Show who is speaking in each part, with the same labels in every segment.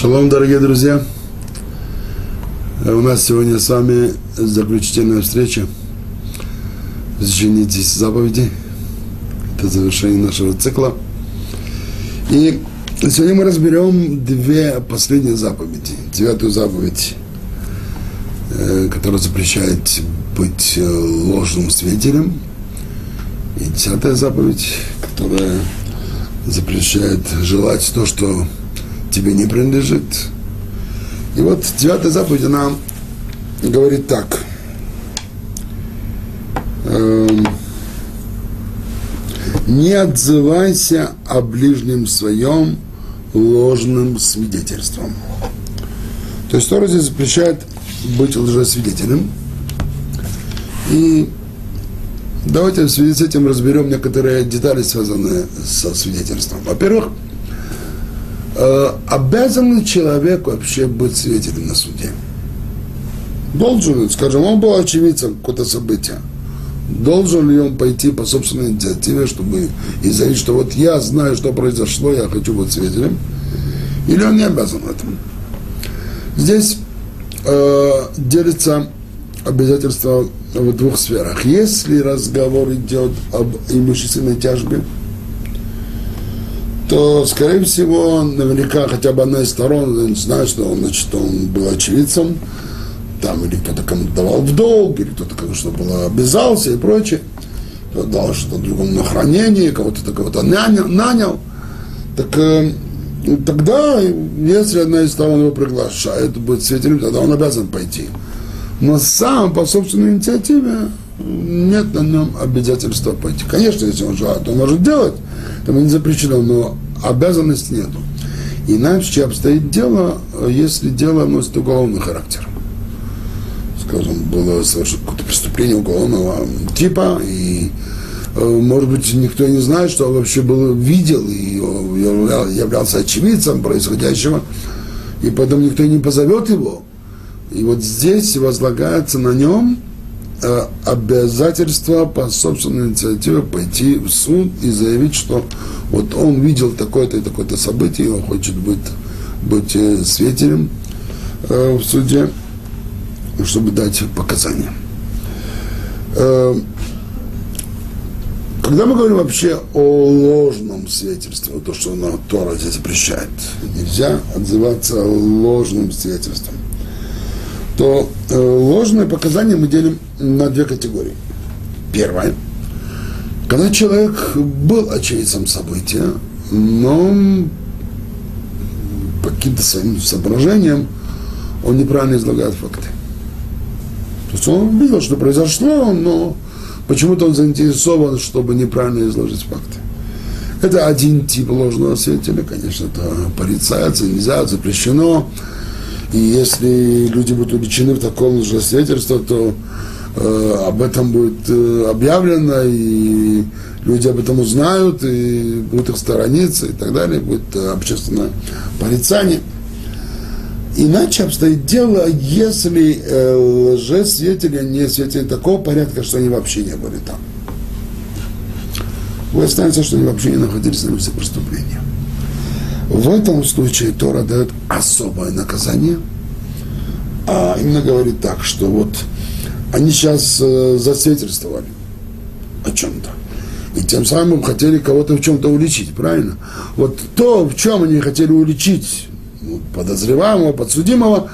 Speaker 1: Шалом, дорогие друзья! У нас сегодня с вами заключительная встреча в течение 10 заповедей. Это завершение нашего цикла. И сегодня мы разберем две последние заповеди. Девятую заповедь, э, которая запрещает быть э, ложным свидетелем. И десятая заповедь, которая запрещает желать то, что тебе не принадлежит. И вот девятая заповедь, она говорит так. Эм, не отзывайся о ближнем своем ложным свидетельством. То есть Тора здесь запрещает быть лжесвидетелем. И давайте в связи с этим разберем некоторые детали, связанные со свидетельством. Во-первых, Э, обязан ли человек вообще быть свидетелем на суде? Должен ли, скажем, он был очевидцем какого-то события. Должен ли он пойти по собственной инициативе, чтобы и заявить, что вот я знаю, что произошло, я хочу быть свидетелем? Или он не обязан этому? Здесь э, делится обязательство в двух сферах. Если разговор идет об имущественной тяжбе, то, скорее всего, наверняка хотя бы одна из сторон знает, что он, значит, он был очевидцем, там или кто-то кому-то давал в долг, или кто-то кому что было обязался и прочее, кто дал что-то другому на хранение, кого-то кого-то нанял, нанял. Так э, тогда, если одна из сторон его приглашает быть свидетелем, тогда он обязан пойти. Но сам по собственной инициативе нет на нем обязательства пойти. Конечно, если он желает, он может делать, там не запрещено, но обязанности нету. Иначе обстоит дело, если дело носит уголовный характер. Скажем, было совершено какое-то преступление уголовного типа, и э, может быть, никто не знает, что он вообще был, видел и являлся очевидцем происходящего, и потом никто не позовет его. И вот здесь возлагается на нем обязательство по собственной инициативе пойти в суд и заявить, что вот он видел такое-то и такое-то событие, и он хочет быть, быть э, свидетелем э, в суде, чтобы дать показания. Э, когда мы говорим вообще о ложном свидетельстве, то, что на Тора здесь запрещает, нельзя отзываться ложным свидетельством – то э, ложные показания мы делим на две категории. Первое. Когда человек был очевидцем события, но по каким-то своим соображениям он неправильно излагает факты. То есть он видел, что произошло, но почему-то он заинтересован, чтобы неправильно изложить факты. Это один тип ложного свидетеля, конечно, это порицается, нельзя, запрещено. И если люди будут увлечены в таком лжесвидетельстве, то э, об этом будет э, объявлено, и люди об этом узнают, и будут их сторониться, и так далее, будет э, общественное порицание. Иначе обстоит дело, если э, лжесвидетели не свидетели такого порядка, что они вообще не были там. Выясняется, что они вообще не находились на месте преступления. В этом случае Тора дает особое наказание, а именно говорит так, что вот они сейчас э, засвидетельствовали о чем-то. И тем самым хотели кого-то в чем-то уличить, правильно? Вот то, в чем они хотели уличить ну, подозреваемого, подсудимого,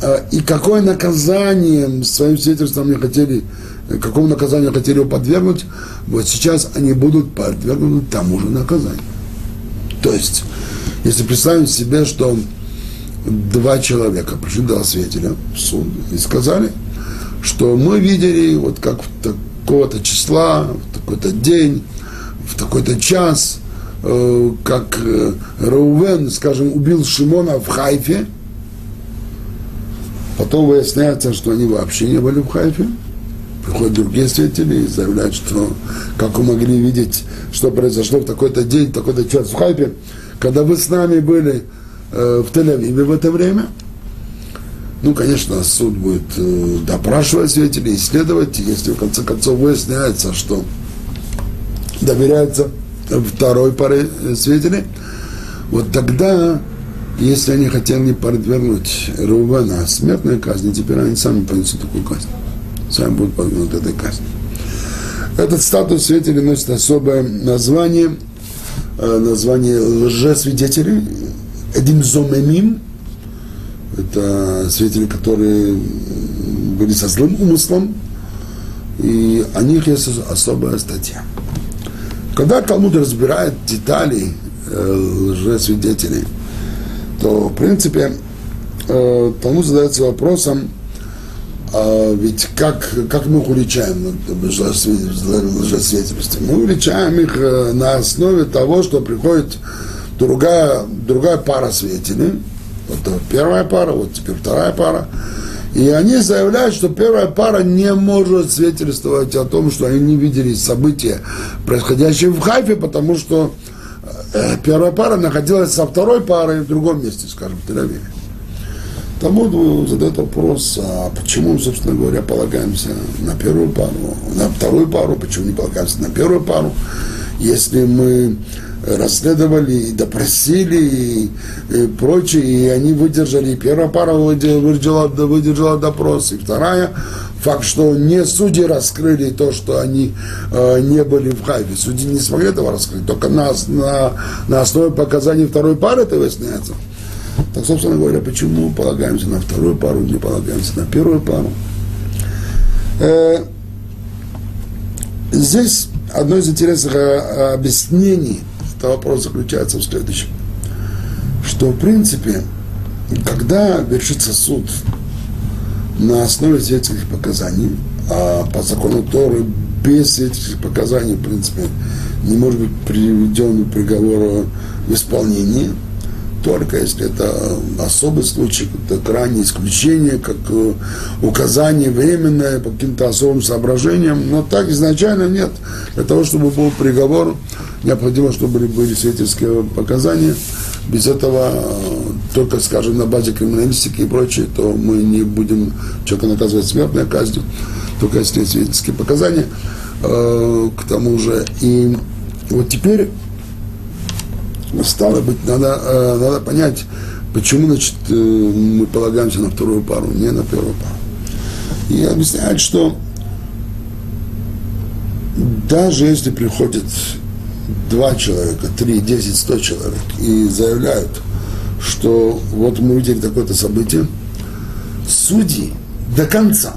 Speaker 1: э, и какое наказание своим свидетельством они хотели, э, какому наказанию хотели его подвергнуть, вот сейчас они будут подвергнуты тому же наказанию. То есть, если представим себе, что два человека пришли до свидетеля в суд и сказали, что мы видели, вот как в такого-то числа, в такой-то день, в такой-то час, э, как э, Раувен, скажем, убил Шимона в Хайфе, потом выясняется, что они вообще не были в Хайфе, приходят другие свидетели и заявляют, что как вы могли видеть, что произошло в такой-то день, такой-то час в Хайпе, когда вы с нами были э, в Тель-Авиве в это время. Ну, конечно, суд будет э, допрашивать свидетелей, исследовать, если в конце концов выясняется, что доверяется второй паре свидетелей, вот тогда Если они хотели подвергнуть Рувена смертной казни, теперь они сами понесут такую казнь. Сами будут подвергнуты этой казни. Этот статус свидетелей носит особое название, э, название лжесвидетелей, Эдим Зомемим, это свидетели, которые были со злым умыслом, и о них есть особая статья. Когда Талмуд разбирает детали э, лжесвидетелей, то, в принципе, э, Талмуд задается вопросом, а ведь как, как мы их уличаем лжесвидетельстве? Мы уличаем их э, на основе того, что приходит другая, другая пара свидетелей, вот первая пара, вот теперь вторая пара, и они заявляют, что первая пара не может свидетельствовать о том, что они не видели события, происходящие в Хайфе, потому что э, первая пара находилась со второй парой в другом месте, скажем, в Тель-Авиве. Тому задает вопрос, а почему, собственно говоря, полагаемся на первую пару, на вторую пару, почему не полагаемся на первую пару, если мы расследовали, и допросили и, и прочее, и они выдержали, и первая пара выдержала, выдержала допрос, и вторая, факт, что не судьи раскрыли то, что они э, не были в Хайфе. Судьи не смогли этого раскрыть, только на, на, на основе показаний второй пары это выясняется. Так, собственно говоря, почему полагаемся на вторую пару, не полагаемся на первую пару. Э, здесь одно из интересных э, объяснений то вопрос заключается в следующем, что в принципе, когда вершится суд на основе свидетельских показаний, а по закону Торы без свидетельских показаний, в принципе, не может быть приведен приговор в исполнение, только если это особый случай, это крайнее исключение, как э, указание временное по каким-то особым соображениям, но так изначально нет. Для того, чтобы был приговор, необходимо, чтобы были свидетельские показания. Без этого, только, скажем, на базе криминалистики и прочее, то мы не будем человека наказывать смертной казнью, только если свидетельские показания. Э, к тому же, и вот теперь стало быть, надо, э, надо понять, почему, значит, э, мы полагаемся на вторую пару, не на первую пару. И объясняют, что даже если приходит два человека, три, десять, сто человек и заявляют, что вот мы видели такое-то событие, судьи до конца,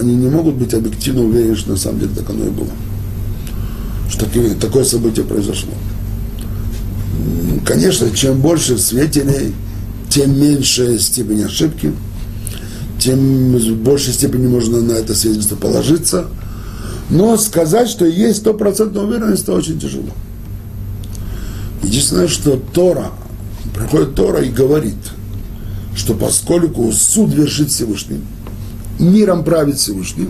Speaker 1: они не могут быть объективно уверены, что на самом деле так оно и было. Что такое событие произошло. Конечно, чем больше свидетелей, тем меньше степень ошибки, тем в большей степени можно на это свидетельство положиться – но сказать, что есть стопроцентная уверенность, это очень тяжело. Единственное, что Тора, приходит Тора и говорит, что поскольку суд вершит Всевышний, миром правит Всевышний,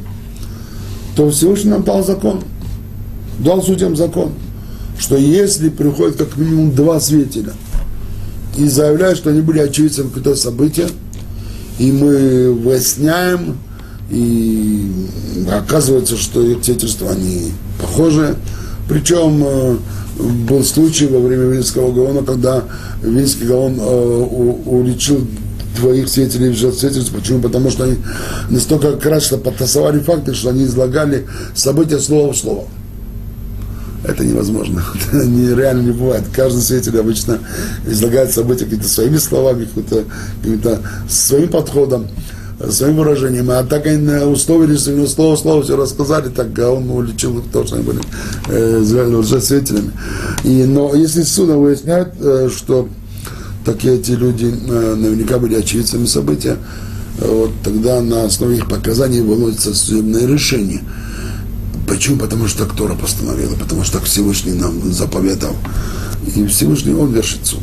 Speaker 1: то Всевышний нам дал закон, дал судьям закон, что если приходит как минимум два свидетеля и заявляют, что они были очевидцами какого-то события, и мы выясняем, и оказывается, что их свидетельства, они похожи. Причем э, был случай во время Вильнского Гаона, когда Вильнский Гаон э, уличил двоих свидетелей в свидетельств. Почему? Потому что они настолько красиво подтасовали факты, что они излагали события слово в слово. Это невозможно. Это нереально не бывает. Каждый свидетель обычно излагает события какими-то своими словами, каким-то, каким-то своим подходом своим выражением, а так они условились, слово слово все рассказали, так а он уличил то, что они были э, лжесвидетелями. И, но если суда выясняют, э, что такие эти люди э, наверняка были очевидцами события, э, вот, тогда на основе их показаний выносится судебное решение. Почему? Потому что так Тора постановила, потому что Всевышний нам заповедал. И Всевышний, Он вершит суд.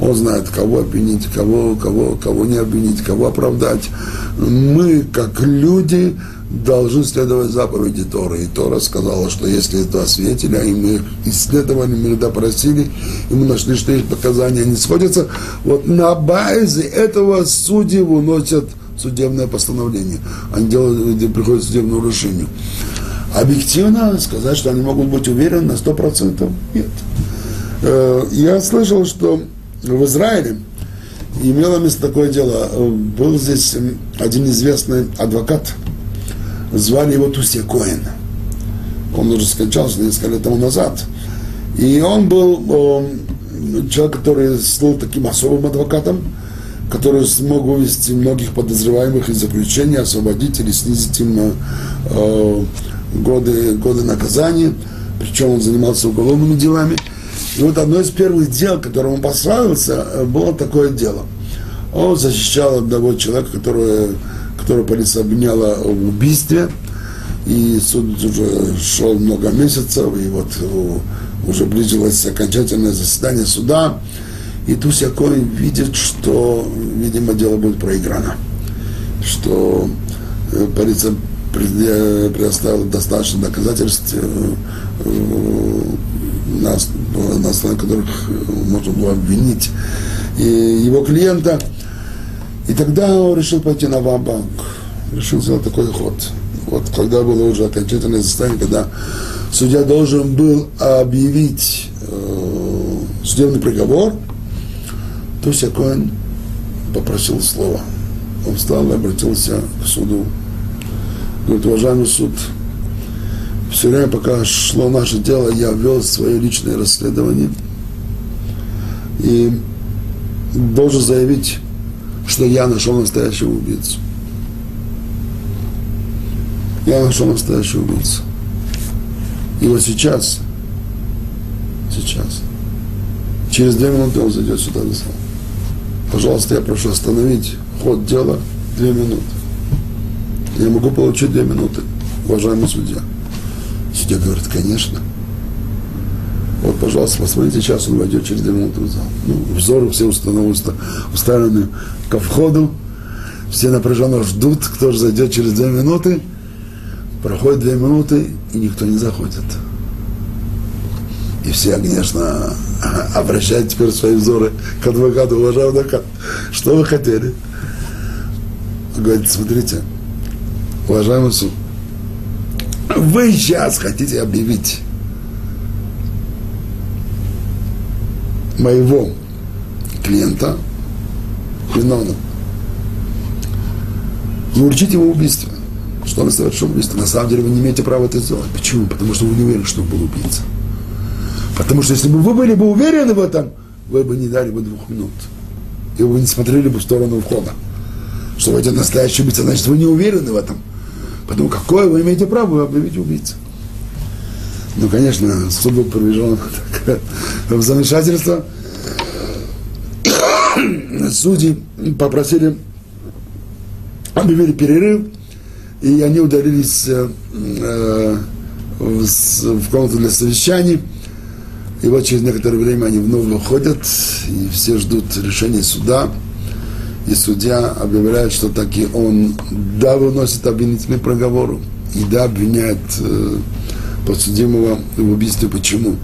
Speaker 1: Он знает, кого обвинить, кого, кого, кого не обвинить, кого оправдать. Мы, как люди, должны следовать заповеди Торы. И Тора сказала, что если два свидетеля, и мы их исследовали, мы их допросили, и мы нашли, что их показания не сходятся, вот на базе этого судьи выносят судебное постановление. Они делают, приходят к судебному решению. Объективно сказать, что они могут быть уверены на 100% нет. Э, я слышал, что в Израиле имело место такое дело. Был здесь один известный адвокат, звали его Тусия Коэн. Он уже скончался несколько лет тому назад. И он был человек, который стал таким особым адвокатом, который смог вывести многих подозреваемых из заключения, освободить или снизить им э, годы, годы наказания. Причем он занимался уголовными делами. И вот одно из первых дел, которым он пославился, э, было такое дело. Он защищал одного человека, которого, которого полиция обвиняла в убийстве. И суд уже шел много месяцев, и вот э, уже ближилось окончательное заседание суда. И Туся Коин видит, что, видимо, дело будет проиграно. Что э, полиция предоставила достаточно доказательств, на, на основе которых можно было обвинить и его клиента. И тогда он решил пойти на вамбанк, решил сделать такой ход. Вот когда было уже окончательное заседание, когда судья должен был объявить э, судебный приговор, то Сякоин попросил слова. Он встал и обратился к суду. Говорит, уважаемый суд, все время, пока шло наше дело, я вел свое личное расследование. И должен заявить, что я нашел настоящего убийцу. Я нашел настоящего убийцу. И вот сейчас, сейчас, через две минуты он зайдет сюда на зал. Пожалуйста, я прошу остановить ход дела две минуты. Я могу получить две минуты, уважаемый судья. Судья говорит, конечно. Вот, пожалуйста, посмотрите, сейчас он войдет через две минуты в зал. Ну, взоры все установлены, уставлены ко входу. Все напряженно ждут, кто же зайдет через две минуты. Проходит две минуты, и никто не заходит. И все, конечно, обращают теперь свои взоры к адвокату, уважаемый адвокат. Что вы хотели? Он говорит, смотрите, уважаемый суд, вы сейчас хотите объявить моего клиента виновным. Вы его убийство что он совершил убийство. На самом деле вы не имеете права это сделать. Почему? Потому что вы не уверены, что он был убийца. Потому что если бы вы были бы уверены в этом, вы бы не дали бы двух минут. И вы не смотрели бы в сторону входа. Что вы настоящий убийца, значит, вы не уверены в этом. Поэтому какое вы имеете право объявить убийцу? Ну, конечно, суд был проведен в замешательство. Судьи попросили, объявили перерыв, и они удалились э, э, в, в комнату для совещаний. И вот через некоторое время они вновь выходят, и все ждут решения суда. И судья объявляет, что таки он да выносит обвинительный приговор, и да обвиняет э, подсудимого в убийстве. Почему?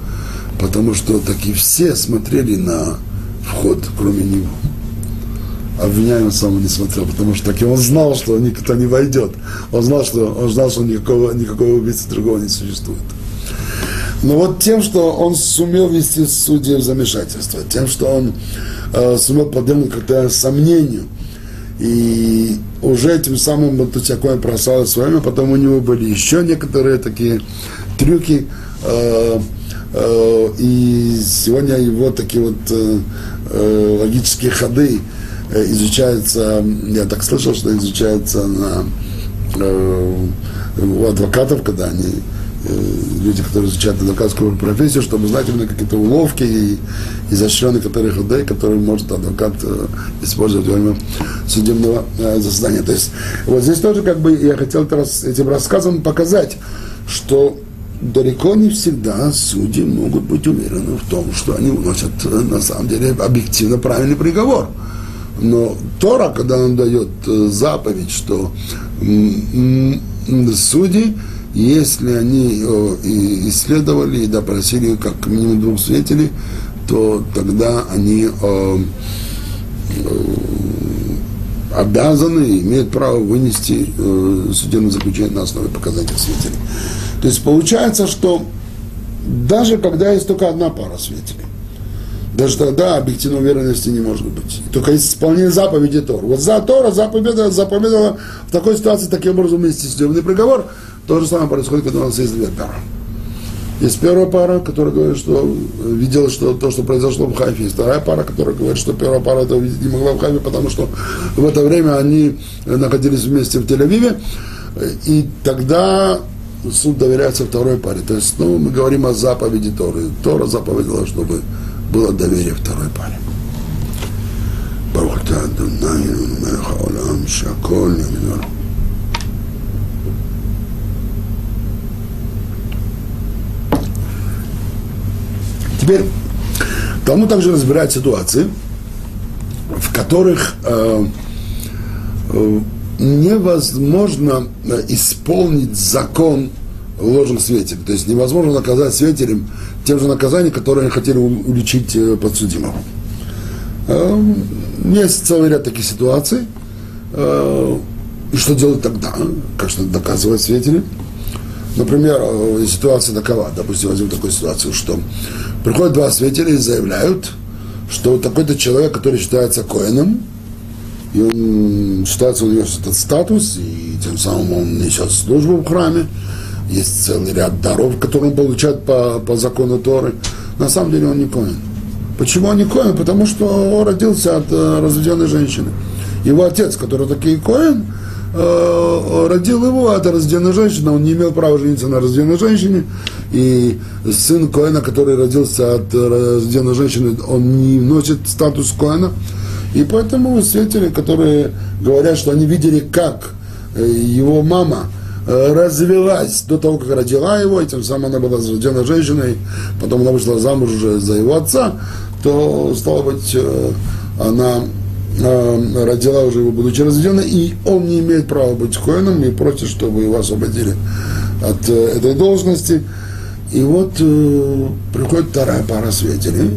Speaker 1: Потому что таки все смотрели на вход, кроме него обвиняемый сам не смотрел, потому что таки он знал, что никто не войдет. Он знал, что, он знал, что никакого, никакого убийцы другого не существует. Но вот тем, что он сумел вести судьи в замешательство, тем, что он э, сумел подвергнуть как-то сомнению, и уже этим самым вот всякое прославил свое время, потом у него были еще некоторые такие трюки, э, э, и сегодня его такие вот э, э логические ходы, Э, изучается, я так слышал, что изучается на, э, у адвокатов, когда они люди, которые изучают адвокатскую профессию, чтобы знать именно какие-то уловки и изощренные которые ходы, которые может адвокат использовать во время судебного заседания. То есть вот здесь тоже как бы я хотел этим рассказом показать, что далеко не всегда судьи могут быть уверены в том, что они вносят на самом деле объективно правильный приговор. Но Тора, когда он дает э, заповедь, что судьи, если они исследовали и допросили как минимум двух свидетелей, то тогда они э, обязаны, имеют право вынести э, судебное заключение на основе показаний свидетелей. То есть получается, что даже когда есть только одна пара свидетелей, Даже тогда объективной уверенности не может быть. Только есть исполнение заповеди Тора. Вот за Тора заповедала, заповедала в такой ситуации таким образом вместе с тюремный приговор. То же самое происходит, когда у нас есть две пары. Есть первая пара, которая говорит, что видела что, то, что произошло в Хайфе. Есть вторая пара, которая говорит, что первая пара этого видеть не могла в Хайфе, потому что в это время они находились вместе в Тель-Авиве. И тогда суд доверяется второй паре. То есть, ну, мы говорим о заповеди Торы. Тора заповедила, чтобы было доверие второй паре. ברוך אתה אדוני מלך העולם שהכל ימין Теперь Талмуд также разбирает ситуации, в которых э, э, невозможно э, исполнить закон ложных свидетелей. То есть невозможно наказать свидетелем тем же наказанием, которое они хотели уличить э, подсудимого. Э, есть целый ряд таких ситуаций. И что делать тогда? Как что доказывать свидетели? Например, ситуация такова, допустим, возьмем такую ситуацию, что приходят два свидетеля и заявляют, что такой-то человек, который считается коином, и он считается, у него этот статус, и тем самым он несет службу в храме, есть целый ряд даров, которые он получает по, по закону Торы. На самом деле он не коин. Почему он не коин? Потому что он родился от э, разведенной женщины. Его отец, который такой коин, э, родил его от разведенной женщины, он не имел права жениться на разведенной женщине, и сын Коэна, который родился от разведенной женщины, он не носит статус Коэна, и поэтому свидетели, которые говорят, что они видели, как э, его мама э, развелась до того, как родила его, и тем самым она была рождена женщиной, потом она вышла замуж уже за его отца, то, стало быть, э, она родила уже его, будучи разведенной, и он не имеет права быть коином и просит, чтобы его освободили от этой должности. И вот э, приходит вторая пара свидетелей,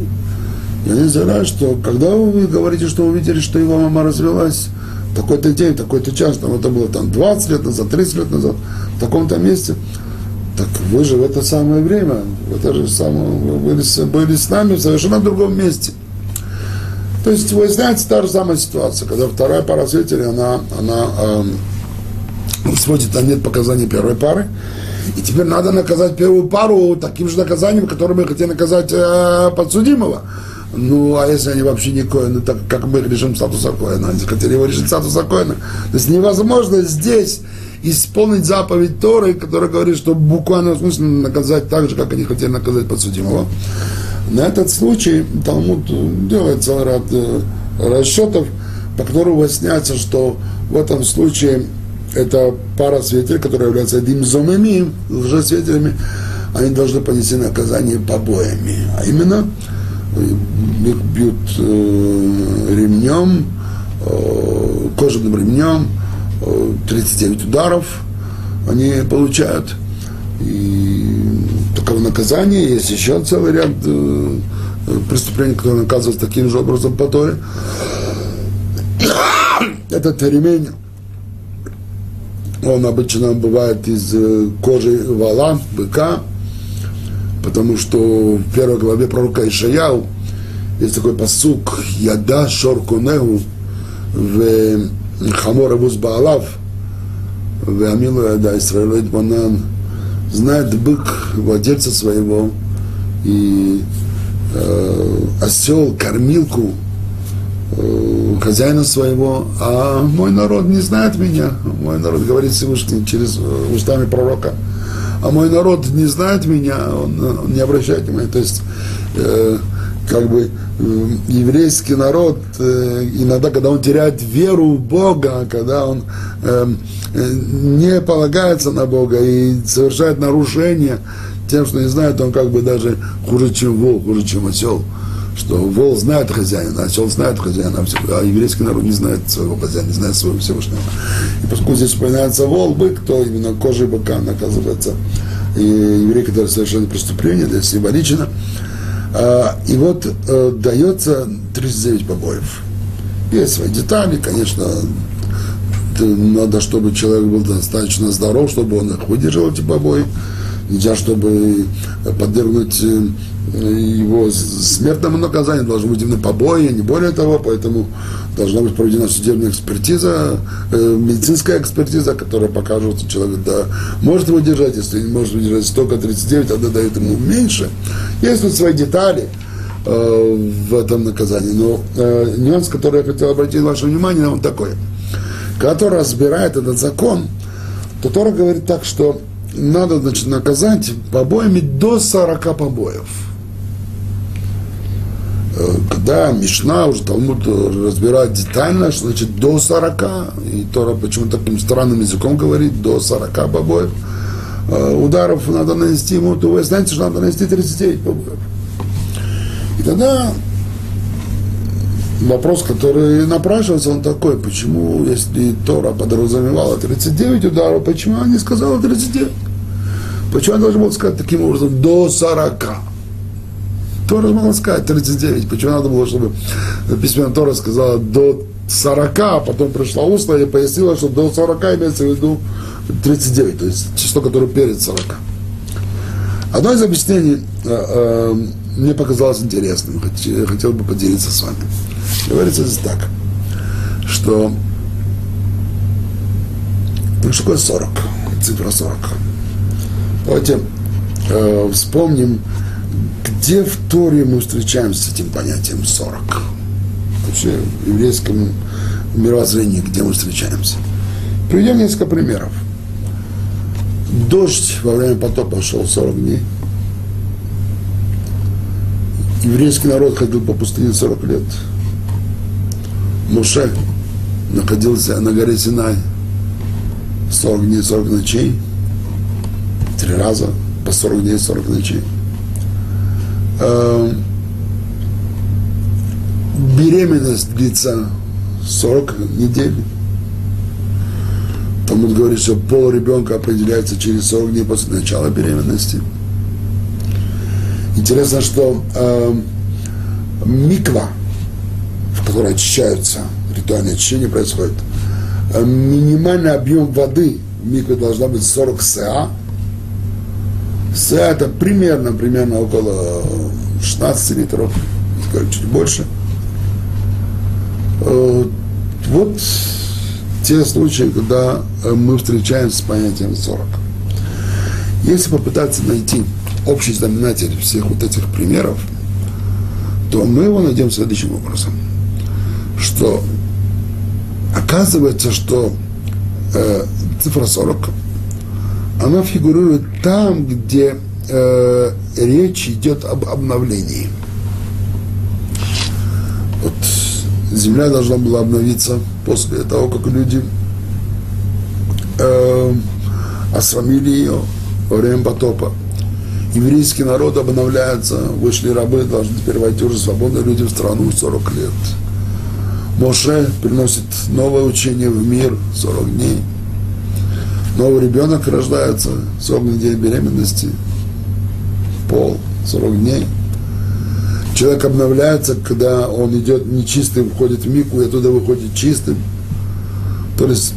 Speaker 1: и они заявляют, что когда вы говорите, что вы видели, что его мама развелась, такой-то день, такой-то час, там это было там 20 лет назад, 30 лет назад, в таком-то месте, так вы же в это самое время, в это же самое, вы были, были с нами в совершенно другом месте. То есть выясняется та же самая ситуация, когда вторая пара свидетелей, она, она э, сводит на нет показаний первой пары, и теперь надо наказать первую пару таким же наказанием, которым мы хотели наказать э, подсудимого. Ну, а если они вообще не коины, так как мы решим статуса коина? Они хотели его решить статуса коина. То есть невозможно здесь исполнить заповедь Торы, которая говорит, что буквально в смысле наказать так же, как они хотели наказать подсудимого. На этот случай Талмуд делает целый ряд э, расчетов, по которым выясняется, что в этом случае это пара свидетелей, которые являются димзомами, лжесвидетелями, они должны понести наказание побоями. А именно, их бьют э, ремнем, э, кожаным ремнем, э, 39 ударов они получают. И такого наказания есть еще целый ряд э, преступлений, которые наказываются таким же образом по Торе. Этот ремень, он обычно бывает из э, кожи вала, быка, потому что в первой главе пророка Ишаяу есть такой посук «Яда шор конеу в хамор авуз баалав в амилу яда Исраилу банан» знает бык владельца своего и э, осел кормилку э, хозяина своего, а мой народ не знает меня. Мой народ говорит Всевышний через э, устами пророка а мой народ не знает меня, он, он не обращает внимания. То есть, э, как бы э, еврейский народ, э, иногда, когда он теряет веру в Бога, когда он э, э, не полагается на Бога и совершает нарушения тем, что не знает, он как бы даже хуже, чем волк, хуже, чем осел что вол знает хозяина, осел знает хозяина, а еврейский народ не знает своего хозяина, не знает своего Всевышнего. И поскольку здесь упоминается вол, бык, то именно кожей быка наказывается и еврей, который совершает преступление, это символично. А, и вот э, дается 39 побоев. Есть свои детали, конечно, надо, чтобы человек был достаточно здоров, чтобы он их выдержал, эти побои. Нельзя, чтобы подвергнуть его смертному наказанию, должно быть именно побои, не более того, поэтому должна быть проведена судебная экспертиза, э, медицинская экспертиза, которая покажет, что человек да, может выдержать, если не может выдержать столько 39, тогда дает ему меньше. Есть тут свои детали э, в этом наказании, но э, нюанс, который я хотел обратить ваше внимание, он такой. Когда Тора разбирает этот закон, то Тора говорит так, что надо значит, наказать побоями до 40 побоев. Э, когда Мишна, уже Талмуд разбирает детально, что значит до 40, и Тора почему таким странным языком говорит, до 40 побоев, э, ударов надо нанести ему, то вы знаете, что надо нанести 39 побоев. И тогда вопрос, который напрашивается, он такой, почему, если Тора подразумевала 39 ударов, почему она не сказала 39? Почему она должна была сказать таким образом до 40? Тора могла сказать 39. Почему надо было, чтобы письменно Тора сказала до 40, а потом пришла устно и пояснила, что до 40 имеется в виду 39, то есть число, которое перед 40. Одно из объяснений э, э, мне показалось интересным, хотел, хотел бы поделиться с вами. Говорится здесь так, что ну, что такое 40, цифра 40. Давайте э, вспомним, где в Торе мы встречаемся с этим понятием 40? Вообще в еврейском мировоззрении, где мы встречаемся. Приведем несколько примеров. Дождь во время потопа шел 40 дней. Еврейский народ ходил по пустыне 40 лет. Муше находился на горе Синай 40 дней, 40 ночей. Три раза по 40 дней, 40 ночей. Э, беременность длится 40 недель. Талмуд говорит, что пол ребенка определяется через 40 дней после начала беременности. Интересно, что э, миква, в которой очищаются, ритуальное очищение происходит, э, минимальный объем воды в микве должна быть 40 СА, это примерно, примерно около 16 литров, чуть больше. Э, вот те случаи, когда мы встречаемся с понятием 40. Если попытаться найти общий знаменатель всех вот этих примеров, то мы его найдем следующим образом, что оказывается, что э, цифра 40 она фигурирует там, где э, речь идет об обновлении. Вот земля должна была обновиться после того, как люди э, осрамили ее во время потопа. Еврейский народ обновляется, вышли рабы, должны теперь войти уже свободные люди в страну 40 лет. Моше приносит новое учение в мир 40 дней – Новый ребенок рождается, 40 недель беременности, пол, 40 дней. Человек обновляется, когда он идет нечистым, входит в мику, и оттуда выходит чистым. То есть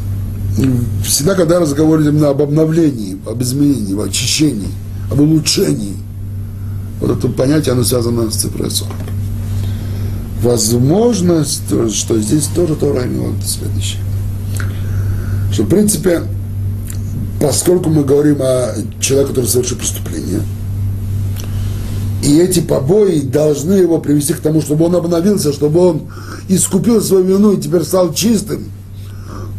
Speaker 1: всегда, когда разговор идет об обновлении, об изменении, об очищении, об улучшении, вот это понятие, оно связано с цифрой 40. Возможно, что здесь тоже Тора имела следующее. Что, в принципе, поскольку мы говорим о человеке, который совершил преступление, и эти побои должны его привести к тому, чтобы он обновился, чтобы он искупил свою вину и теперь стал чистым,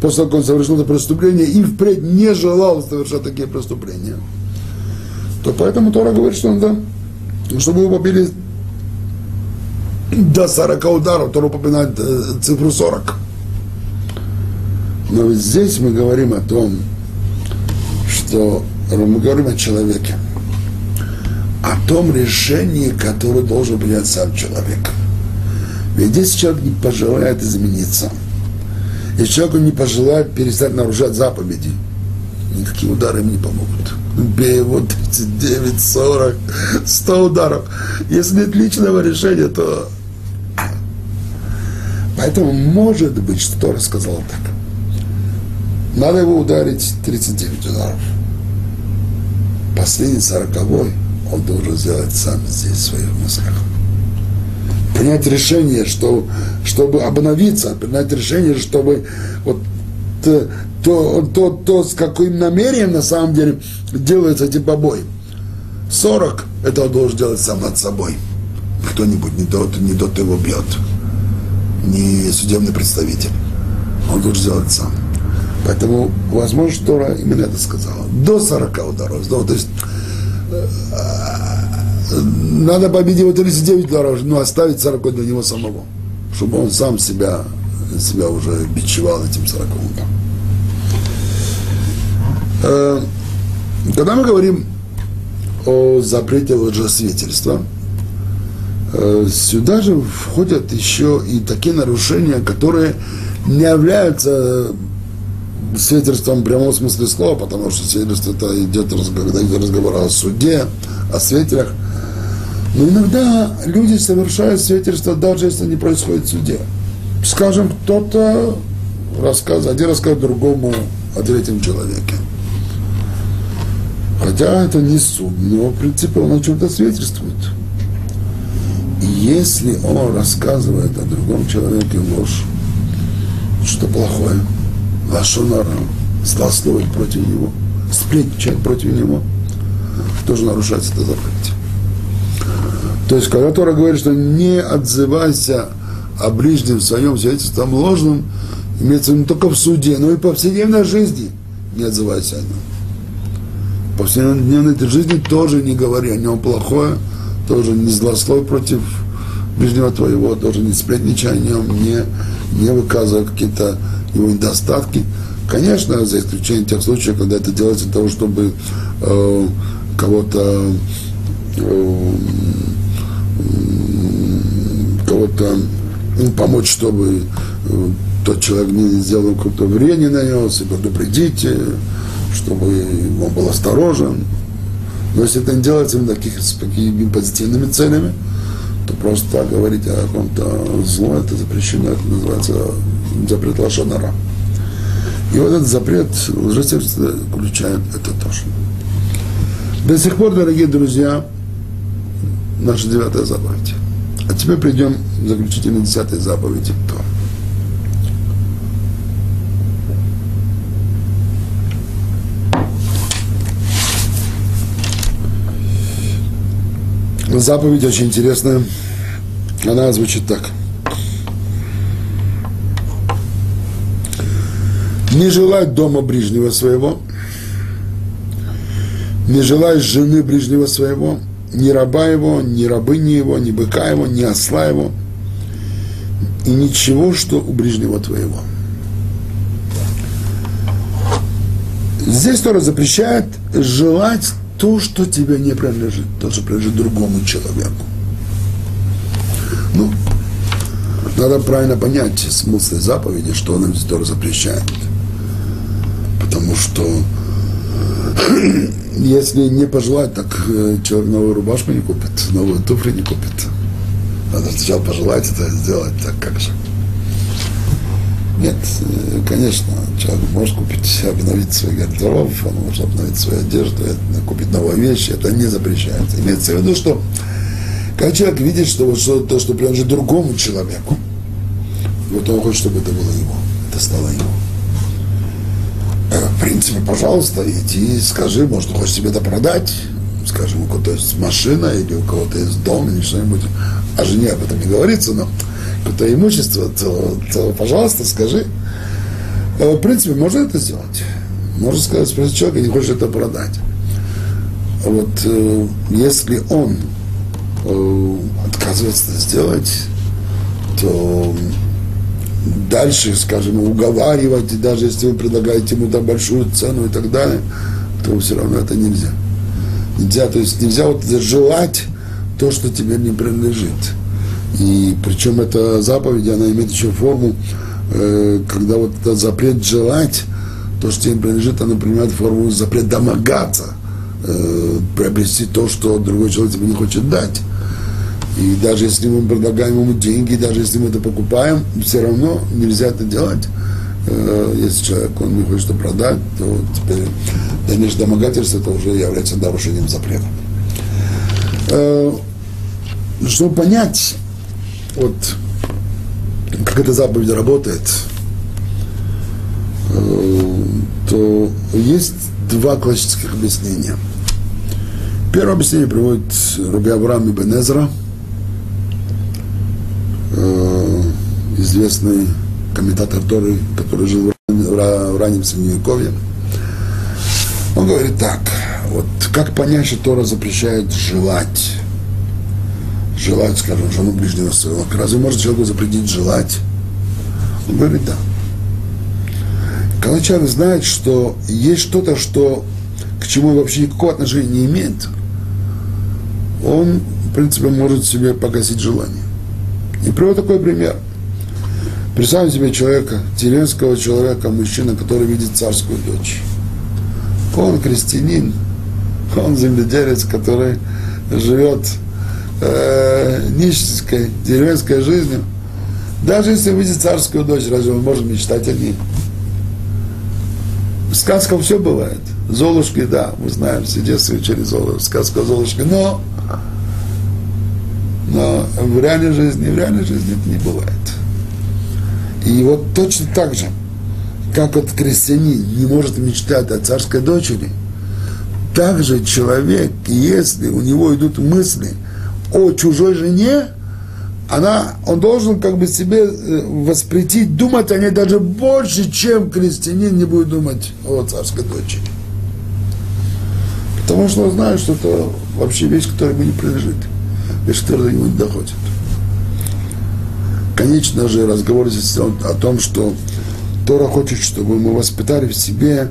Speaker 1: после того, как он совершил это преступление, и впредь не желал совершать такие преступления, то поэтому Тора говорит, что надо, чтобы его побили до 40 ударов, Тора упоминает э, цифру 40. Но ведь здесь мы говорим о том, что мы говорим о человеке, о том решении, которое должен принять сам человек. Ведь если человек не пожелает измениться, если человек не пожелает перестать нарушать заповеди, никакие удары ему не помогут. Бей его 39, 40, 100 ударов. Если нет личного решения, то... Поэтому может быть, что Тора сказал так. Надо его ударить 39 ударов. Последний сороковой он должен сделать сам здесь в своих мыслях. Принять решение, что, чтобы обновиться, принять решение, чтобы вот то, то, то, то, с каким намерением на самом деле делаются эти побои. 40 это он должен делать сам над собой. Кто-нибудь, не тот, не тот его бьет, не судебный представитель. Он должен сделать сам. Поэтому, возможно, Тора именно это сказала. До 40 ударов. Ну, то есть э, надо победить его 39 ударов, но оставить 40 для него самого. Чтобы он сам себя, себя уже бичевал этим 40 ударом. Э, когда мы говорим о запрете лжесвидетельства, э, сюда же входят еще и такие нарушения, которые не являются свидетельством в прямом смысле слова, потому что свидетельство это идет, когда идет разговор о суде, о свидетелях. Но иногда люди совершают свидетельство, даже если не происходит в суде. Скажем, кто-то рассказывает, один рассказывает другому о третьем человеке. Хотя это не суд, но в принципе он о чем-то свидетельствует. И если он рассказывает о другом человеке ложь, что плохое, лашонара, злословить против него, сплетничать против него, тоже нарушается это заповедь. То есть, когда Тора говорит, что не отзывайся о ближнем своем свидетельством ложным, имеется в виду не только в суде, но и в повседневной жизни не отзывайся о нем повседневной жизни тоже не говори о нем плохое, тоже не злословь против ближнего твоего, тоже не сплетничай о нем, не, не выказывай какие-то его недостатки. Конечно, за исключением тех случаев, когда это делается для того, чтобы э, кого-то э, кого-то ну, помочь, чтобы э, тот человек не сделал какое-то врение нанес, и предупредить, чтобы он был осторожен. Но если это не делается таких, с такими позитивными целями, то просто говорить о каком-то зло, это запрещено, это называется запрет лошадара. И вот этот запрет лжесердце включает это тоже. До сих пор, дорогие друзья, наша девятая заповедь. А теперь придем к заключительной десятой заповеди Тора. заповедь очень интересная. Она звучит так. Не желать дома ближнего своего, не желать жены ближнего своего, ни раба его, ни рабыни его, ни быка его, ни осла его, и ничего, что у ближнего твоего. Здесь Тора запрещает желать то, что тебе не принадлежит, то, что принадлежит другому человеку. Ну, надо правильно понять смысл заповеди, что нам тоже запрещает. Потому что если не пожелать, так э, человек новую рубашку не купит, новую туфли не купит. Надо сначала пожелать это сделать, так как же. Нет, э, конечно, человек может купить, обновить свой гардероб, он может обновить свою одежду, купить новые вещи, это не запрещается. Имеется в виду, что когда человек видит, что вот что, то, что принадлежит другому человеку, вот он хочет, чтобы это было его, это стало его. Принципе, пожалуйста, иди, скажи, может, хочешь себе это продать, скажем, у кого-то есть машина или у кого-то есть дом или что-нибудь. О жене об этом не говорится, но какое-то имущество, то, то, пожалуйста, скажи. Э, в принципе, можно это сделать. Можно сказать, спросить человека, не хочет это продать. Вот э, если он э, отказывается это сделать, то дальше, скажем, уговаривать, даже если вы предлагаете ему там большую цену и так далее, то все равно это нельзя. Нельзя, то есть нельзя вот желать то, что тебе не принадлежит. И причем эта заповедь, она имеет еще форму, э, когда вот этот запрет желать, то, что им принадлежит, она принимает форму запрет домогаться, э, приобрести то, что другой человек тебе не хочет дать. И даже если мы предлагаем ему деньги, даже если мы это покупаем, все равно нельзя это делать. Э, если человек, он не хочет продать, то теперь дальнейшее домогательство это уже является нарушением запрета. Э, чтобы понять, вот, как эта заповедь работает, э, то есть два классических объяснения. Первое объяснение приводит Раби Авраам Ибн Эзра, э, известный комментатор Торы, который жил в раннем Средневековье. Он говорит так, вот как понять, что Тора запрещает желать? Желать, скажем, жену ближнего своего. Разве может человеку запретить желать? Он говорит, да. Когда человек знает, что есть что-то, что к чему вообще никакого отношения не имеет, он, в принципе, может себе погасить желание. И привод такой пример. Представим себе человека, деревенского человека, мужчина, который видит царскую дочь. Он крестьянин, он земледелец, который живет э, нищенской, деревенской жизнью. Даже если видит царскую дочь, разве он может мечтать о ней? В сказках все бывает. Золушки, да, мы знаем, все детство учили Золушки, сказка Золушки, но, но в реальной жизни, в реальной жизни это не бывает. И вот точно так же, как вот крестьянин не может мечтать о царской дочери, так же человек, если у него идут мысли о чужой жене, она, он должен как бы себе э, воспретить, думать о ней даже больше, чем крестьянин не будет думать о царской дочери. Потому что он знает, что это вообще вещь, которая ему не принадлежит, вещь, которая до не доходит. Конечно же, разговор здесь о том, что Тора хочет, чтобы мы воспитали в себе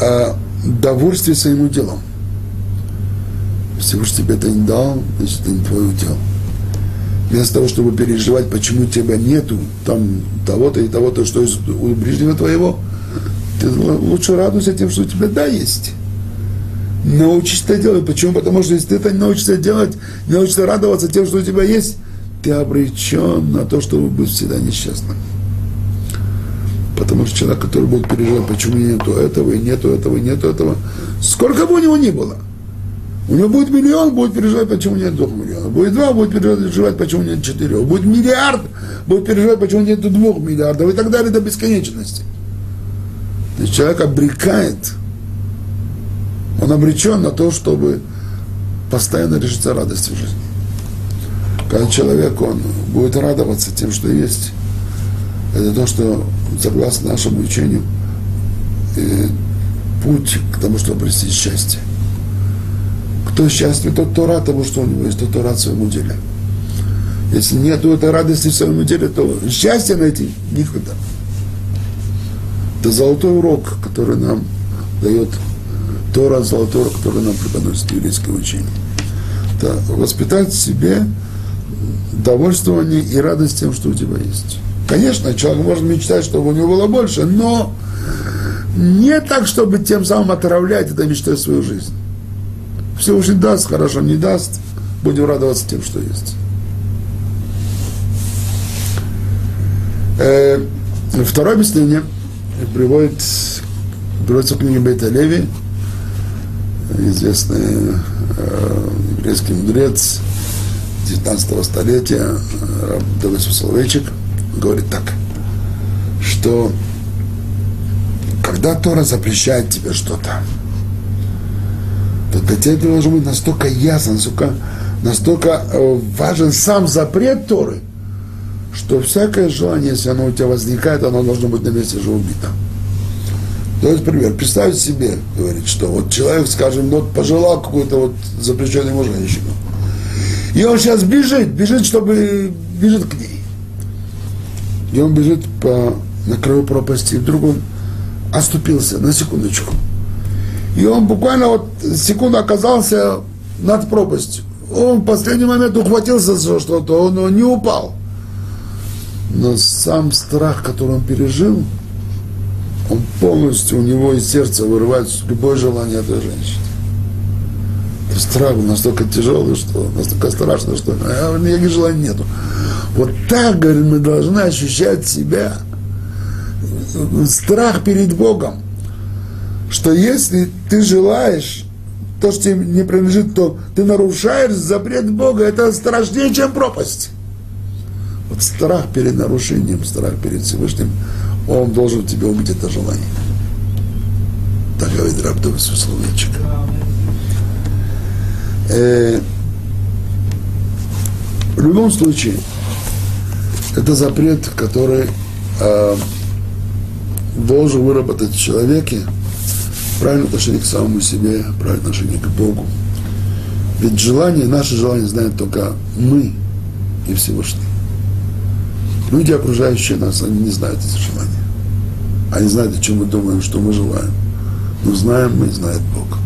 Speaker 1: э, довольствие своим делом. Всевышний тебе это не дал, значит, это не твое дело вместо того, чтобы переживать, почему тебя нету, там того-то и того-то, что из, у ближнего твоего, ты лучше радуйся тем, что у тебя да есть. Научись это делать. Почему? Потому что если ты это не научишься делать, не научишься радоваться тем, что у тебя есть, ты обречен на то, чтобы быть всегда несчастным. Потому что человек, который будет переживать, почему нету этого, и нету этого, и нету этого, сколько бы у него ни было – у него будет миллион, будет переживать, почему нет двух миллионов. Будет два, будет переживать, почему нет четырех. Будет миллиард, будет переживать, почему нет двух миллиардов и так далее до бесконечности. То есть человек обрекает, он обречен на то, чтобы постоянно решиться радости в жизни. Когда человек, он будет радоваться тем, что есть, это то, что, согласно нашему учению, э, путь к тому, чтобы обрести счастье. Кто счастлив, тот то рад тому, что у него есть, тот то рад своему деле. Если нет этой радости в своем деле, то счастья найти никуда. Это золотой урок, который нам дает Тора, золотой урок, который нам преподносит еврейское учение. Это воспитать в себе довольствование и радость тем, что у тебя есть. Конечно, человек может мечтать, чтобы у него было больше, но не так, чтобы тем самым отравлять этой мечтой свою жизнь. Всевышний даст, хорошо, не даст, будем радоваться тем, что есть. Э, второе объяснение приводит, приводится в книге Бейта Леви, известный э, еврейский мудрец 19 столетия, э, Давысов Соловейчик, говорит так, что когда Тора запрещает тебе что-то, то для тебя это должно быть настолько ясно, настолько, настолько э, важен сам запрет Торы, что всякое желание, если оно у тебя возникает, оно должно быть на месте же убито. То есть, например, представь себе, говорит, что вот человек, скажем, ну, пожелал какую-то вот запрещенную ему женщину. И он сейчас бежит, бежит, чтобы бежит к ней. И он бежит по, на краю пропасти, и вдруг он оступился на секундочку – и он буквально вот секунду оказался над пропастью. Он в последний момент ухватился за что-то, он, он не упал. Но сам страх, который он пережил, он полностью у него из сердца вырывает любое желание этой женщины. Страх настолько тяжелый, что настолько страшно, что а, никаких желаний нету. Вот так, говорит, мы должны ощущать себя страх перед Богом, что если ты желаешь то, что тебе не принадлежит, то ты нарушаешь запрет Бога, это страшнее, чем пропасть. Вот страх перед нарушением, страх перед Всевышним, он должен тебе убить это желание. Так говорит Рабдов Сусловичек. Э, в любом случае, это запрет, который э, должен выработать в человеке правильное отношение к самому себе, правильное отношение к Богу. Ведь желание, наше желание знают только мы и Всевышний. Люди, окружающие нас, они не знают эти желания. Они знают, о чем мы думаем, что мы желаем. Но знаем мы, знает Бог.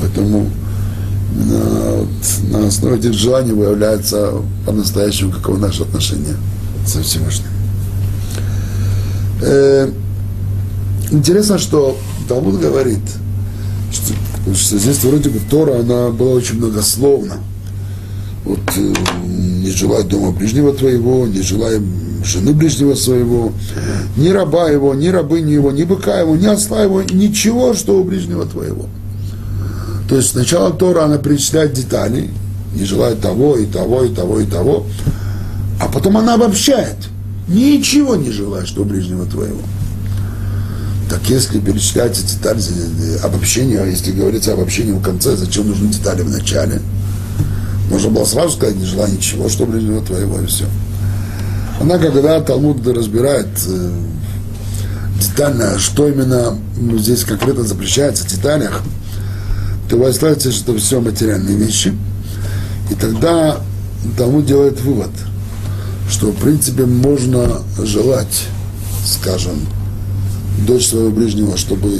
Speaker 1: Поэтому на, основе этих желаний выявляется по-настоящему, каково наше отношение со Всевышним. Э, интересно, что Талмуд говорит, что, что здесь вроде бы Тора, она была очень многословна. Вот э, не желай дома ближнего твоего, не желай жены ближнего своего, ни раба его, ни рабыни его, ни быка его, ни осла его, ничего, что у ближнего твоего. То есть сначала Тора, она перечисляет детали, не желает того, и того, и того, и того, а потом она обобщает. Ничего не желает, что ближнего твоего. Так если перечисляются детали, обобщение, если говорится обобщение в конце, зачем нужны детали в начале? Можно было сразу сказать, не желая ничего, что ближнего твоего, и все. Она, когда Талмуд разбирает э, детально, что именно ну, здесь конкретно запрещается в деталях, то выясняется, что это все материальные вещи. И тогда Талмуд делает вывод, что в принципе можно желать, скажем, дочь своего ближнего, чтобы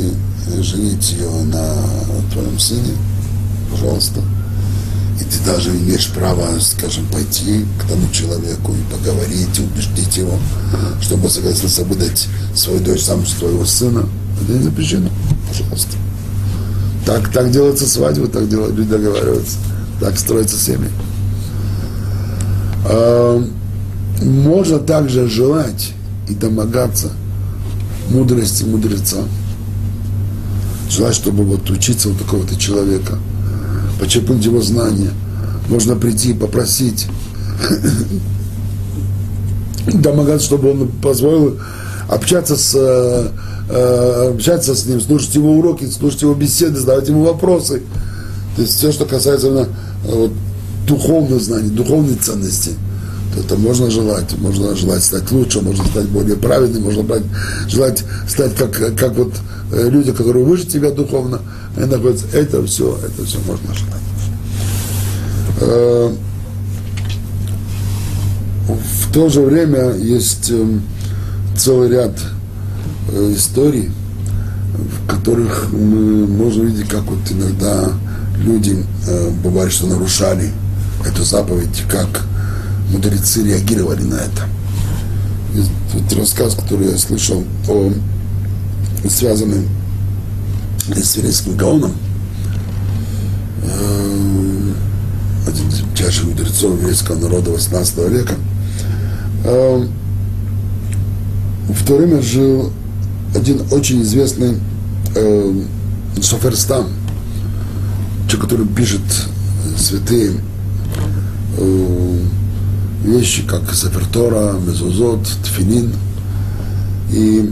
Speaker 1: женить ее на твоем сыне, пожалуйста. И ты даже имеешь право, скажем, пойти к тому человеку и поговорить, и убеждить его, чтобы согласился выдать свою дочь замуж твоего сына. Это не запрещено, пожалуйста. Так, так делается свадьба, так делают, люди договариваются, так строятся семьи. А, можно также желать и домогаться мудрости мудреца. Желать, чтобы вот учиться у такого-то человека, почерпнуть его знания. Можно прийти и попросить, домогаться, чтобы он позволил общаться с, э, э, общаться с ним, слушать его уроки, слушать его беседы, задавать ему вопросы. То есть все, что касается именно э, вот, духовных знаний, духовной ценности – то это можно желать. Можно желать стать лучше, можно стать более праведным, можно желать стать как, как вот люди, которые выше тебя духовно, они находятся. Это все, это все можно желать. В то же время есть эм, целый ряд э, историй, в которых мы можем видеть, как вот иногда люди, бывает, что нарушали эту заповедь, как мудрецы реагировали на это. И рассказ, который я слышал о связанном с Верейским Гаоном, э, один из величайших мудрецов еврейского народа 18 века, э, в то время жил один очень известный э, Соферстам, человек, который пишет святые вещи, как Сефертора, Мезузот, Тфилин. И,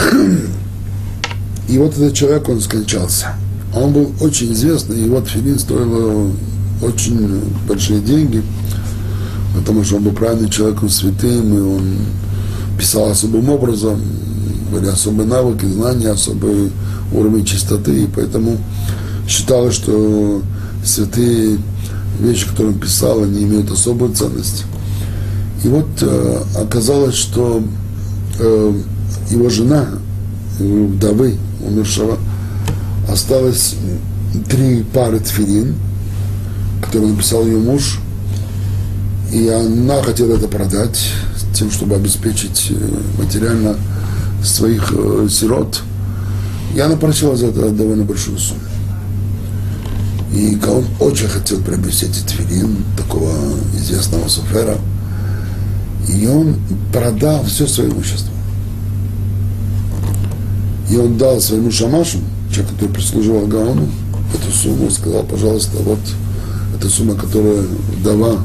Speaker 1: и вот этот человек, он скончался. Он был очень известный, и вот Тфилин стоил очень большие деньги, потому что он был правильным человеком, святым, и он писал особым образом, были особые навыки, знания, особый уровень чистоты, и поэтому считалось, что святые вещи, которые он писал, они имеют особую ценность. И вот э, оказалось, что э, его жена, его вдовы умершего, осталось три пары тфилин, которые написал ее муж, и она хотела это продать, тем, чтобы обеспечить э, материально своих э, сирот. И она просила за это довольно большую сумму. И он очень хотел приобрести эти тфилин, такого известного суфера. И он продал все свое имущество. И он дал своему шамашу, человек, который прислуживал Гаону, эту сумму, сказал, пожалуйста, вот эта сумма, которую вдова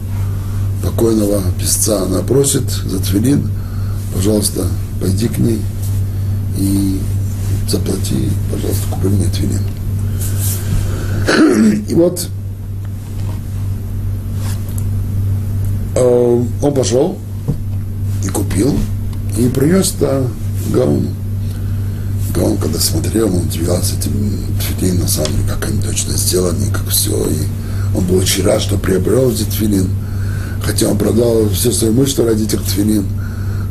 Speaker 1: покойного писца, она просит за тфилин, пожалуйста, пойди к ней и заплати, пожалуйста, купи мне тфилин. И вот э, он пошел и купил, и принес это Гаону. Гаон, когда смотрел, он удивлялся этим тфилин, на самом деле, как они точно сделаны, как все. И он был очень рад, что приобрел эти тфилин. Хотя он продал все свое имущество ради этих тфилин.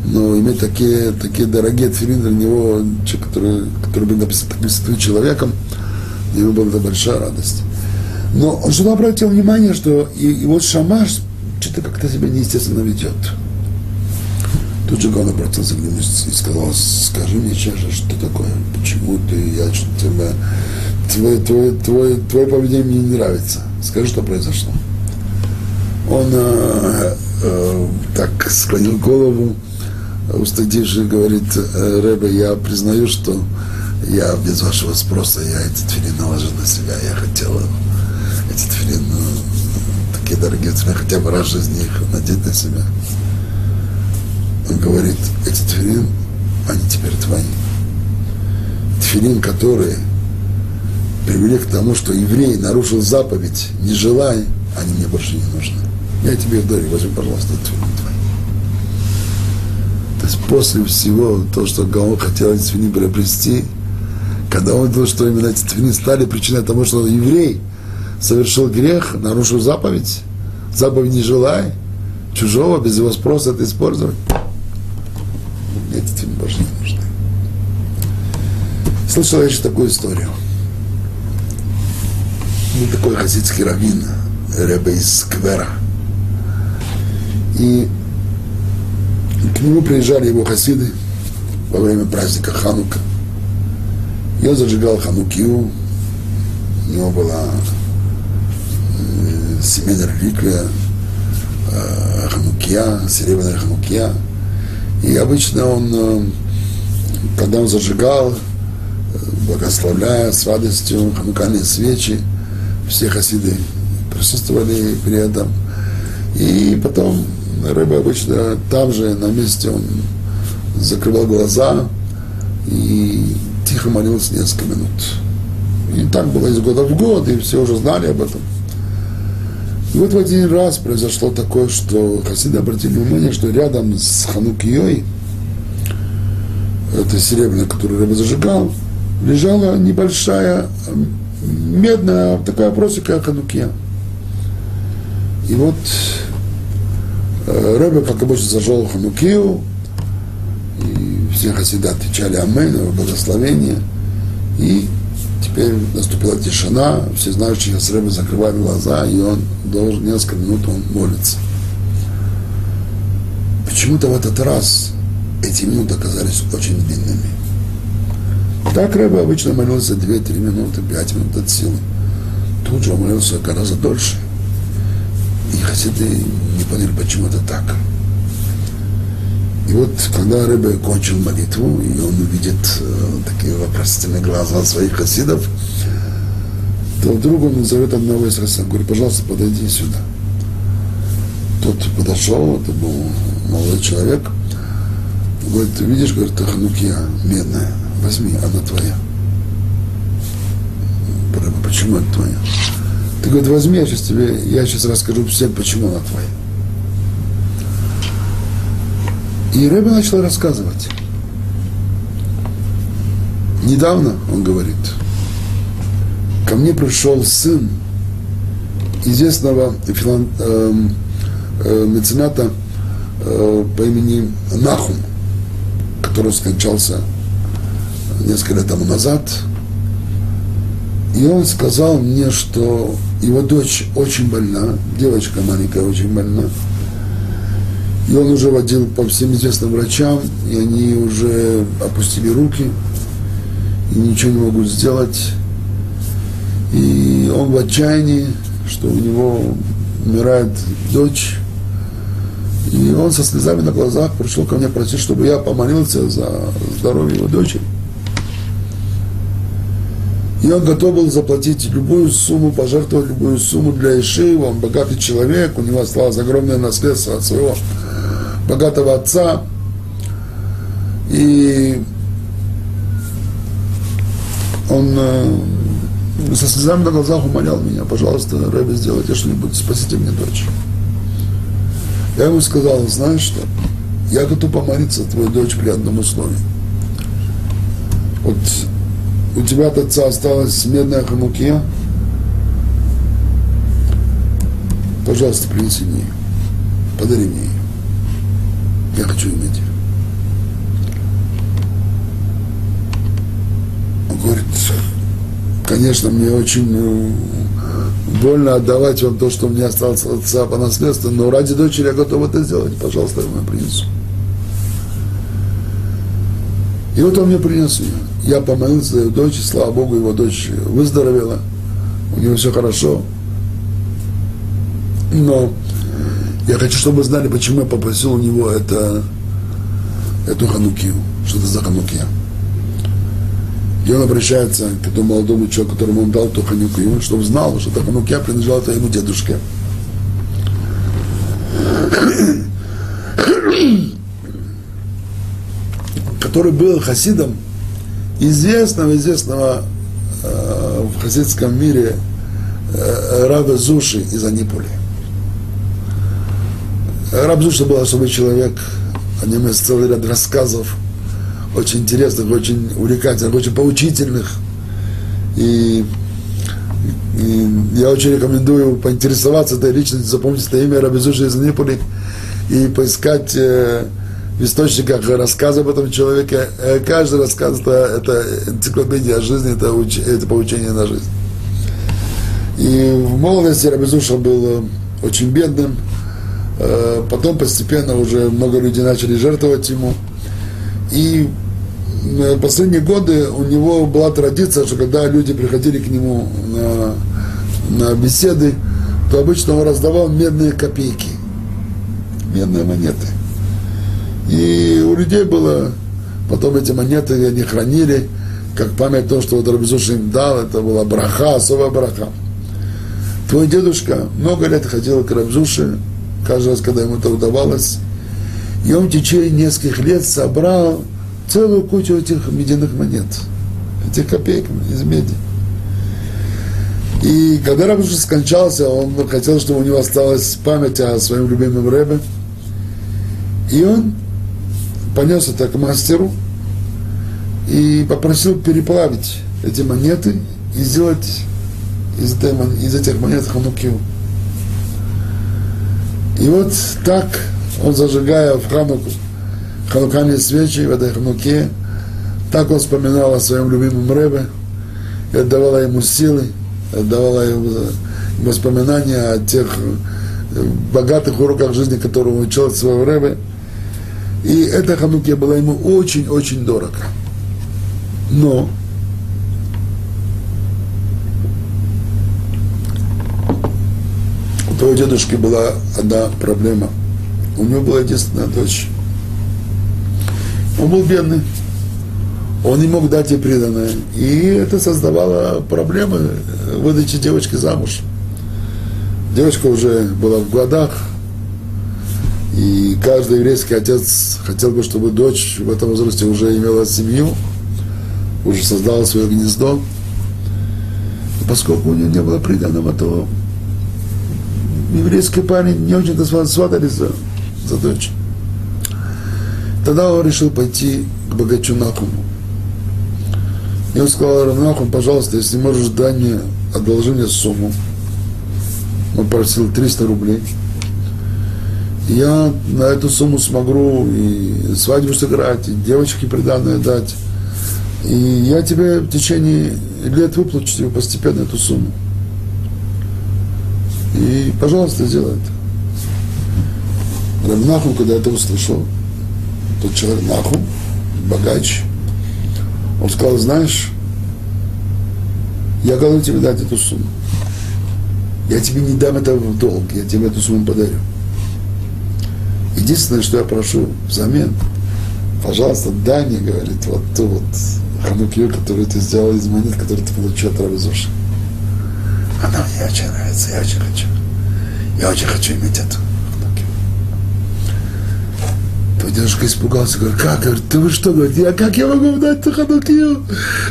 Speaker 1: Но иметь такие, такие дорогие тфилин для него, человек, который, который был написан человеком, для него была большая радость. Но он что-то обратил внимание, что и, вот Шамаш что-то как-то себя неестественно ведет. Тут же Гон обратился к нему и сказал, скажи мне честно, что такое, почему ты, я что-то, твое, твое, твое, твое поведение мне не нравится. Скажи, что произошло. Он э, э, так склонил голову, устыдивший, говорит, «Э, Рэбе, я признаю, что я без вашего спроса, я эти тфилин наложил на себя, я хотел эти тфилин, ну, такие дорогие тфилин, хотя бы раз из них надеть на себя. Он говорит, эти тфилин, они теперь твои. Тфилин, которые привели к тому, что еврей нарушил заповедь, не желай, они мне больше не нужны. Я тебе дарю, возьми, пожалуйста, твой. То есть после всего, то, что Гаон хотел эти тфилин приобрести, когда он видел, что именно эти тфилин стали причиной того, что еврей совершил грех, нарушил заповедь, заповедь не желай, чужого, без его спроса это использовать. Эти тфилин больше не нужны. Слышал я еще такую историю. Был такой хасидский раввин, Ребе из Сквера. И к нему приезжали его хасиды во время праздника Ханука. Он зажигал Ханукию. У него была э, семейная реликвия, э, Ханукия, серебряная Ханукия. И обычно он, э, когда он зажигал, благословляя с радостью ханукальные свечи, все хасиды присутствовали при этом. И потом рыба обычно там же, на месте, он закрывал глаза и тихо молился несколько минут. И так было из года в год, и все уже знали об этом. И вот в один раз произошло такое, что хасиды обратили внимание, что рядом с Ханукией, это серебряная, которую рыба зажигал, лежала небольшая медная такая просека Ханукия. И вот э, Рэбе, как обычно, зажел Ханукию, и все хасиды отвечали Амен, его благословение. И теперь наступила тишина, все знающие с Рэбе закрывают глаза, и он должен несколько минут он молится. Почему-то в этот раз эти минуты оказались очень длинными. Так Рэбе обычно молился 2-3 минуты, 5 минут от силы. Тут же он молился гораздо дольше. И хасиды не поняли, почему это так. И вот, когда Рэбе кончил молитву, и он увидит э, такие вопросительные глаза своих хасидов, то вдруг он зовет одного из хасидов, говорит, пожалуйста, подойди сюда. Тот подошел, это был молодой человек, говорит, ты видишь, говорит, ханукия медная возьми, она твоя. Почему это твоя? Ты говорит, возьми, я сейчас тебе, я сейчас расскажу всем, почему она твоя. И Рэбе начал рассказывать. Недавно, он говорит, ко мне пришел сын известного филан, э, э, мецената э, по имени Нахум, который скончался несколько лет тому назад, и он сказал мне, что его дочь очень больна, девочка маленькая очень больна, и он уже водил по всем известным врачам, и они уже опустили руки, и ничего не могут сделать. И он в отчаянии, что у него умирает дочь. И он со слезами на глазах пришел ко мне просить, чтобы я помолился за здоровье его дочери. И он готов был заплатить любую сумму, пожертвовать любую сумму для Ишива. Он богатый человек, у него осталось огромное наследство от своего богатого отца. И он э, со слезами на глазах умолял меня, пожалуйста, Рэбби, сделайте что-нибудь, спасите мне дочь. Я ему сказал, знаешь что, я готов помолиться твою дочь при одном условии. Вот у тебя от отца осталась медная ханукия, пожалуйста, принеси мне ее, подари мне ее. Я хочу иметь ее. Он говорит, конечно, мне очень э, больно отдавать вам то, что меня осталось от отца по наследству, но ради дочери я готов это сделать. Пожалуйста, я вам принесу. И вот он мне принес ее. Я помолился за ее дочь, слава Богу, его дочь выздоровела. У него все хорошо. Но я хочу, чтобы вы знали, почему я попросил у него это, эту ханукию. Что это за ханукия? И он обращается к этому молодому человеку, которому он дал ту ханукию, чтобы знал, что эта ханукия принадлежала твоему дедушке который был хасидом известного, известного э, в хасидском мире э, Раба Зуши из Аниполи. Раб Зуша был особый человек, о нем есть целый ряд рассказов, очень интересных, очень увлекательных, очень поучительных. И, и я очень рекомендую поинтересоваться этой личностью, запомнить это имя Раби Зуши из Аниполи и поискать э, в источниках рассказы об этом человеке. Э, каждый рассказ это, это энциклопедия жизни, это, уч, это поучение на жизнь. И в молодости Рабизуша был э, очень бедным, э, потом постепенно уже много людей начали жертвовать ему. И последние годы у него была традиция, что когда люди приходили к нему на, на беседы, то обычно он раздавал медные копейки, медные монеты. И у людей было, потом эти монеты они хранили, как память то, что вот Рабизуш им дал, это была браха, особая браха. Твой дедушка много лет ходил к Рабзуше, каждый раз, когда ему это удавалось, и он в течение нескольких лет собрал целую кучу этих медяных монет, этих копеек из меди. И когда Рабзуш скончался, он хотел, чтобы у него осталась память о своем любимом Рэбе. И он понес это к мастеру и попросил переплавить эти монеты и сделать из, этих монет ханукию. И вот так он, зажигая в хануку ханукальные свечи в этой хануке, так он вспоминал о своем любимом Рэбе и отдавала ему силы, отдавала ему воспоминания о тех богатых уроках жизни, которые он учил от своего Рэбе – и эта ханукия была ему очень-очень дорого. Но у того дедушки была одна проблема. У него была единственная дочь. Он был бедный. Он не мог дать ей преданное. И это создавало проблемы выдачи девочки замуж. Девочка уже была в годах, и каждый еврейский отец хотел бы, чтобы дочь в этом возрасте уже имела семью, уже создала свое гнездо. И поскольку у нее не было приданного, то еврейский парень не очень-то сватались за, за дочь. Тогда он решил пойти к богачу Нахуму. И он сказал, Нахум, пожалуйста, если можешь, дай мне, одолжи мне сумму. Он просил 300 рублей – я на эту сумму смогу и свадьбу сыграть, и девочке приданное дать. И я тебе в течение лет выплачу тебе постепенно эту сумму. И, пожалуйста, сделай это. Рабнахум, когда это услышал, тот человек Нахум, богач, он сказал, знаешь, я готов тебе дать эту сумму. Я тебе не дам это в долг, я тебе эту сумму подарю. Единственное, что я прошу взамен, пожалуйста, дай мне, говорит, вот ту вот ханукию, которую ты сделал из монет, который ты получил от Равизоши. Она мне очень нравится, я очень хочу. Я очень хочу иметь эту ханукию. Твой дедушка испугался, говорит, как? Говорит, ты вы что, говорит, я как я могу дать ханукию?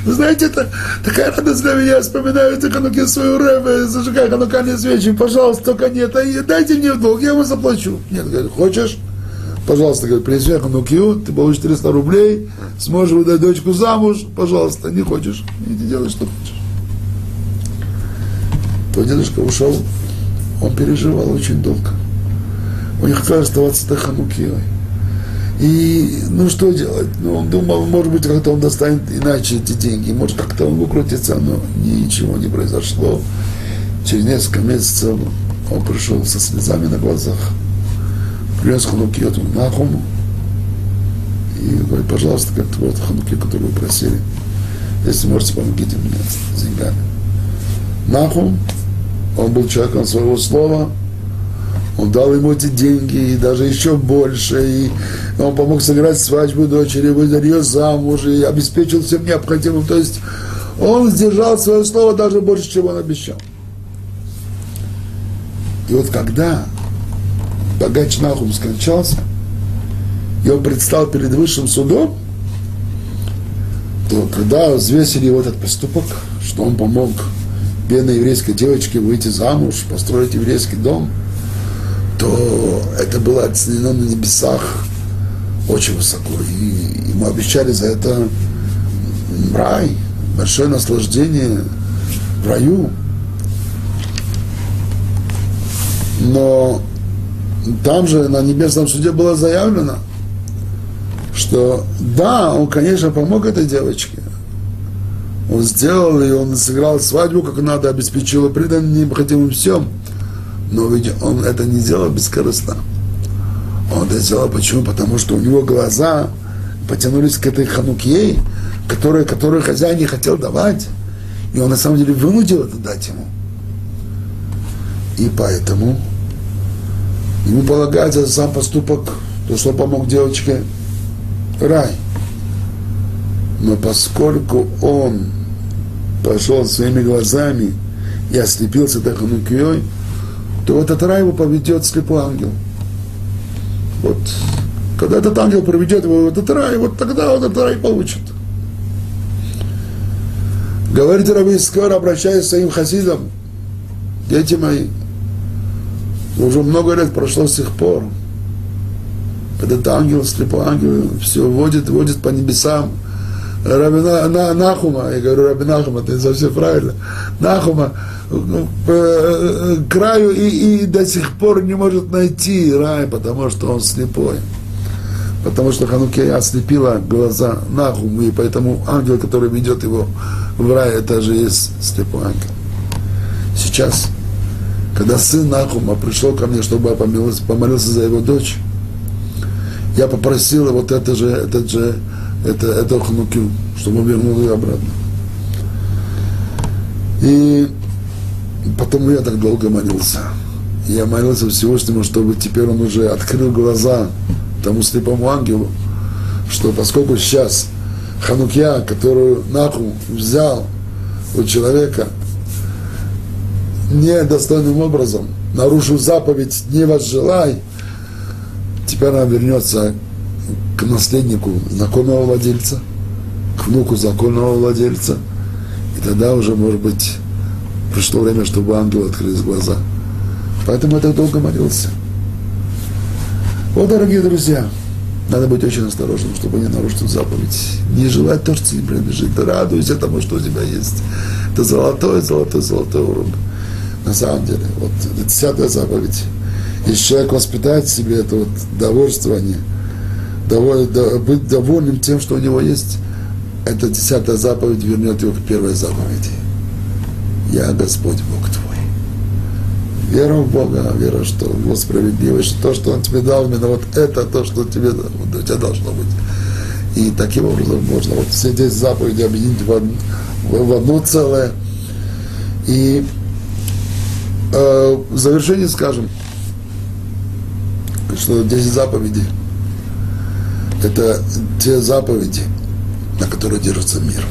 Speaker 1: Вы знаете, это такая радость для меня, я вспоминаю эту ханукию свою рэбе, зажигаю ханукальные свечи, пожалуйста, только нет, дайте мне в долг, я вам заплачу. Нет, говорит, хочешь? пожалуйста, говорит, принеси ханукию, ты получишь 300 рублей, сможешь выдать дочку замуж, пожалуйста, не хочешь, иди делай, что хочешь. Твой дедушка ушел, он переживал очень долго. Он не хотел оставаться ханукией. И, ну, что делать? Ну, он думал, может быть, как-то он достанет иначе эти деньги, может, как-то он выкрутится, но ничего не произошло. Через несколько месяцев он пришел со слезами на глазах принес хануки этому Нахуму и говорит, пожалуйста, как вот хануки, которую вы просили, если можете, помогите мне с деньгами. Нахум, он был человеком своего слова, он дал ему эти деньги, и даже еще больше, и он помог сыграть свадьбу дочери, выдал ее замуж, и обеспечил всем необходимым. То есть он сдержал свое слово даже больше, чем он обещал. И вот когда богач Нахум скончался, и он предстал перед высшим судом, то когда взвесили его этот поступок, что он помог бедной еврейской девочке выйти замуж, построить еврейский дом, то это было оценено на небесах очень высоко. И ему обещали за это рай, большое наслаждение в раю. Но там же на небесном суде было заявлено, что да, он, конечно, помог этой девочке. Он сделал и он сыграл свадьбу, как надо, обеспечил и придан необходимым всем. Но ведь он это не делал бескорыстно. Он это сделал почему? Потому что у него глаза потянулись к этой ханукьей, которую, которую хозяин не хотел давать. И он на самом деле вынудил это дать ему. И поэтому ему полагается за сам поступок, то, что помог девочке, рай. Но поскольку он пошел своими глазами и ослепился Таханукией, то этот рай его поведет слепой ангел. Вот. Когда этот ангел проведет его в этот рай, вот тогда он этот рай получит. Говорит Раби Искар, обращаясь к своим хасидам, дети мои, уже много лет прошло с тех пор. Этот ангел, слепой ангел, все водит, водит по небесам. Рабина, на, Нахума, я говорю, Раби Нахума, это совсем правильно, Нахума ну, по э, краю и, и до сих пор не может найти рай, потому что он слепой. Потому что Ханукея ослепила глаза Нахума, и поэтому ангел, который ведет его в рай, это же есть слепой ангел. Сейчас когда сын Нахума пришел ко мне, чтобы я помолился, помолился за его дочь, я попросил вот это же, этот же, это, это хнукю, чтобы он вернул ее обратно. И потом я так долго молился. Я молился Всевышнему, чтобы теперь он уже открыл глаза тому слепому ангелу, что поскольку сейчас Ханукья, которую Наху взял у человека, недостойным образом, нарушил заповедь «не возжелай», теперь она вернется к наследнику законного владельца, к внуку законного владельца, и тогда уже, может быть, пришло время, чтобы ангел открыл глаза. Поэтому я так долго молился. Вот, дорогие друзья, надо быть очень осторожным, чтобы не нарушить заповедь. Не желать то, что тебе принадлежит. Радуйся тому, что у тебя есть. Это золотой, золотой, золотой урок на самом деле. Вот десятая заповедь. Если человек воспитает в себе это вот довольствование, доволь, до, быть довольным тем, что у него есть, эта десятая заповедь вернет его к первой заповеди. Я Господь Бог твой. Вера в Бога, вера, что Его справедливость, что то, что Он тебе дал, именно вот это то, что тебе, вот, у тебя должно быть. И таким образом можно вот все эти заповеди объединить в, одно, в одно целое. И Э, в завершение скажем, что 10 заповедей – это те заповеди, на которой держится мир.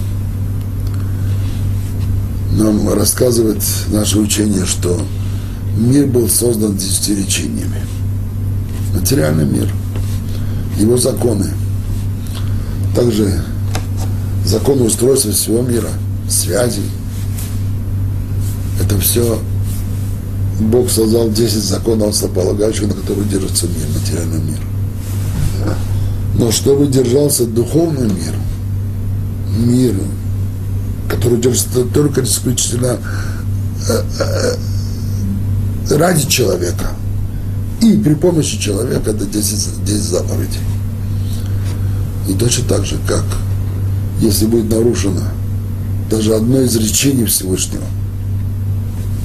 Speaker 1: Нам рассказывает наше учение, что мир был создан десятью речениями. Материальный мир, его законы, также законы устройства всего мира, связи. Это все Бог создал 10 законов основополагающих, на которых держится мир, материальный мир. Но чтобы держался духовный мир, мир, который держится только исключительно э, э, ради человека, и при помощи человека это 10, 10 заповедей. И точно так же, как если будет нарушено даже одно из речений Всевышнего,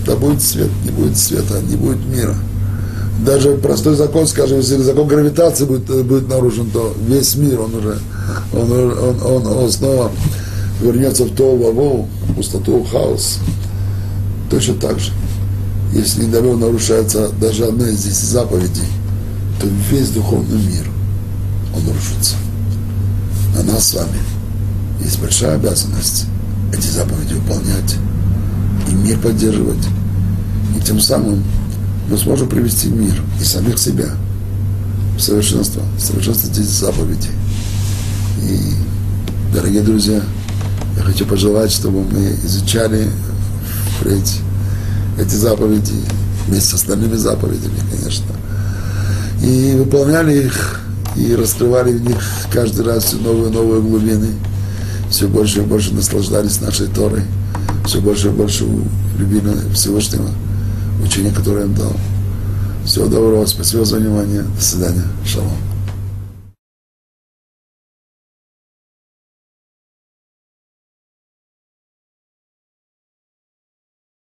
Speaker 1: да будет свет, не будет света, не будет мира. Даже простой закон, скажем, если закон гравитации будет, будет нарушен, то весь мир, он уже, он, он, он, он снова вернется в то вову, пустоту, хаос. Точно так же. Если, не дай нарушается даже одна из десяти заповедей, то весь духовный мир, он рушится. На нас с вами есть большая обязанность эти заповеди выполнять и мир поддерживать. И тем самым мы сможем привести мир и самих себя в совершенство, совершенство эти заповеди. И, дорогие друзья, я хочу пожелать, чтобы мы изучали впредь эти заповеди вместе с остальными заповедями, конечно, и выполняли их, и раскрывали в них каждый раз все новые и новые глубины, все больше и больше наслаждались нашей Торой, все больше и больше любили Всевышнего, учение, которое им дал. Всего доброго, спасибо за внимание, до свидания, шалом.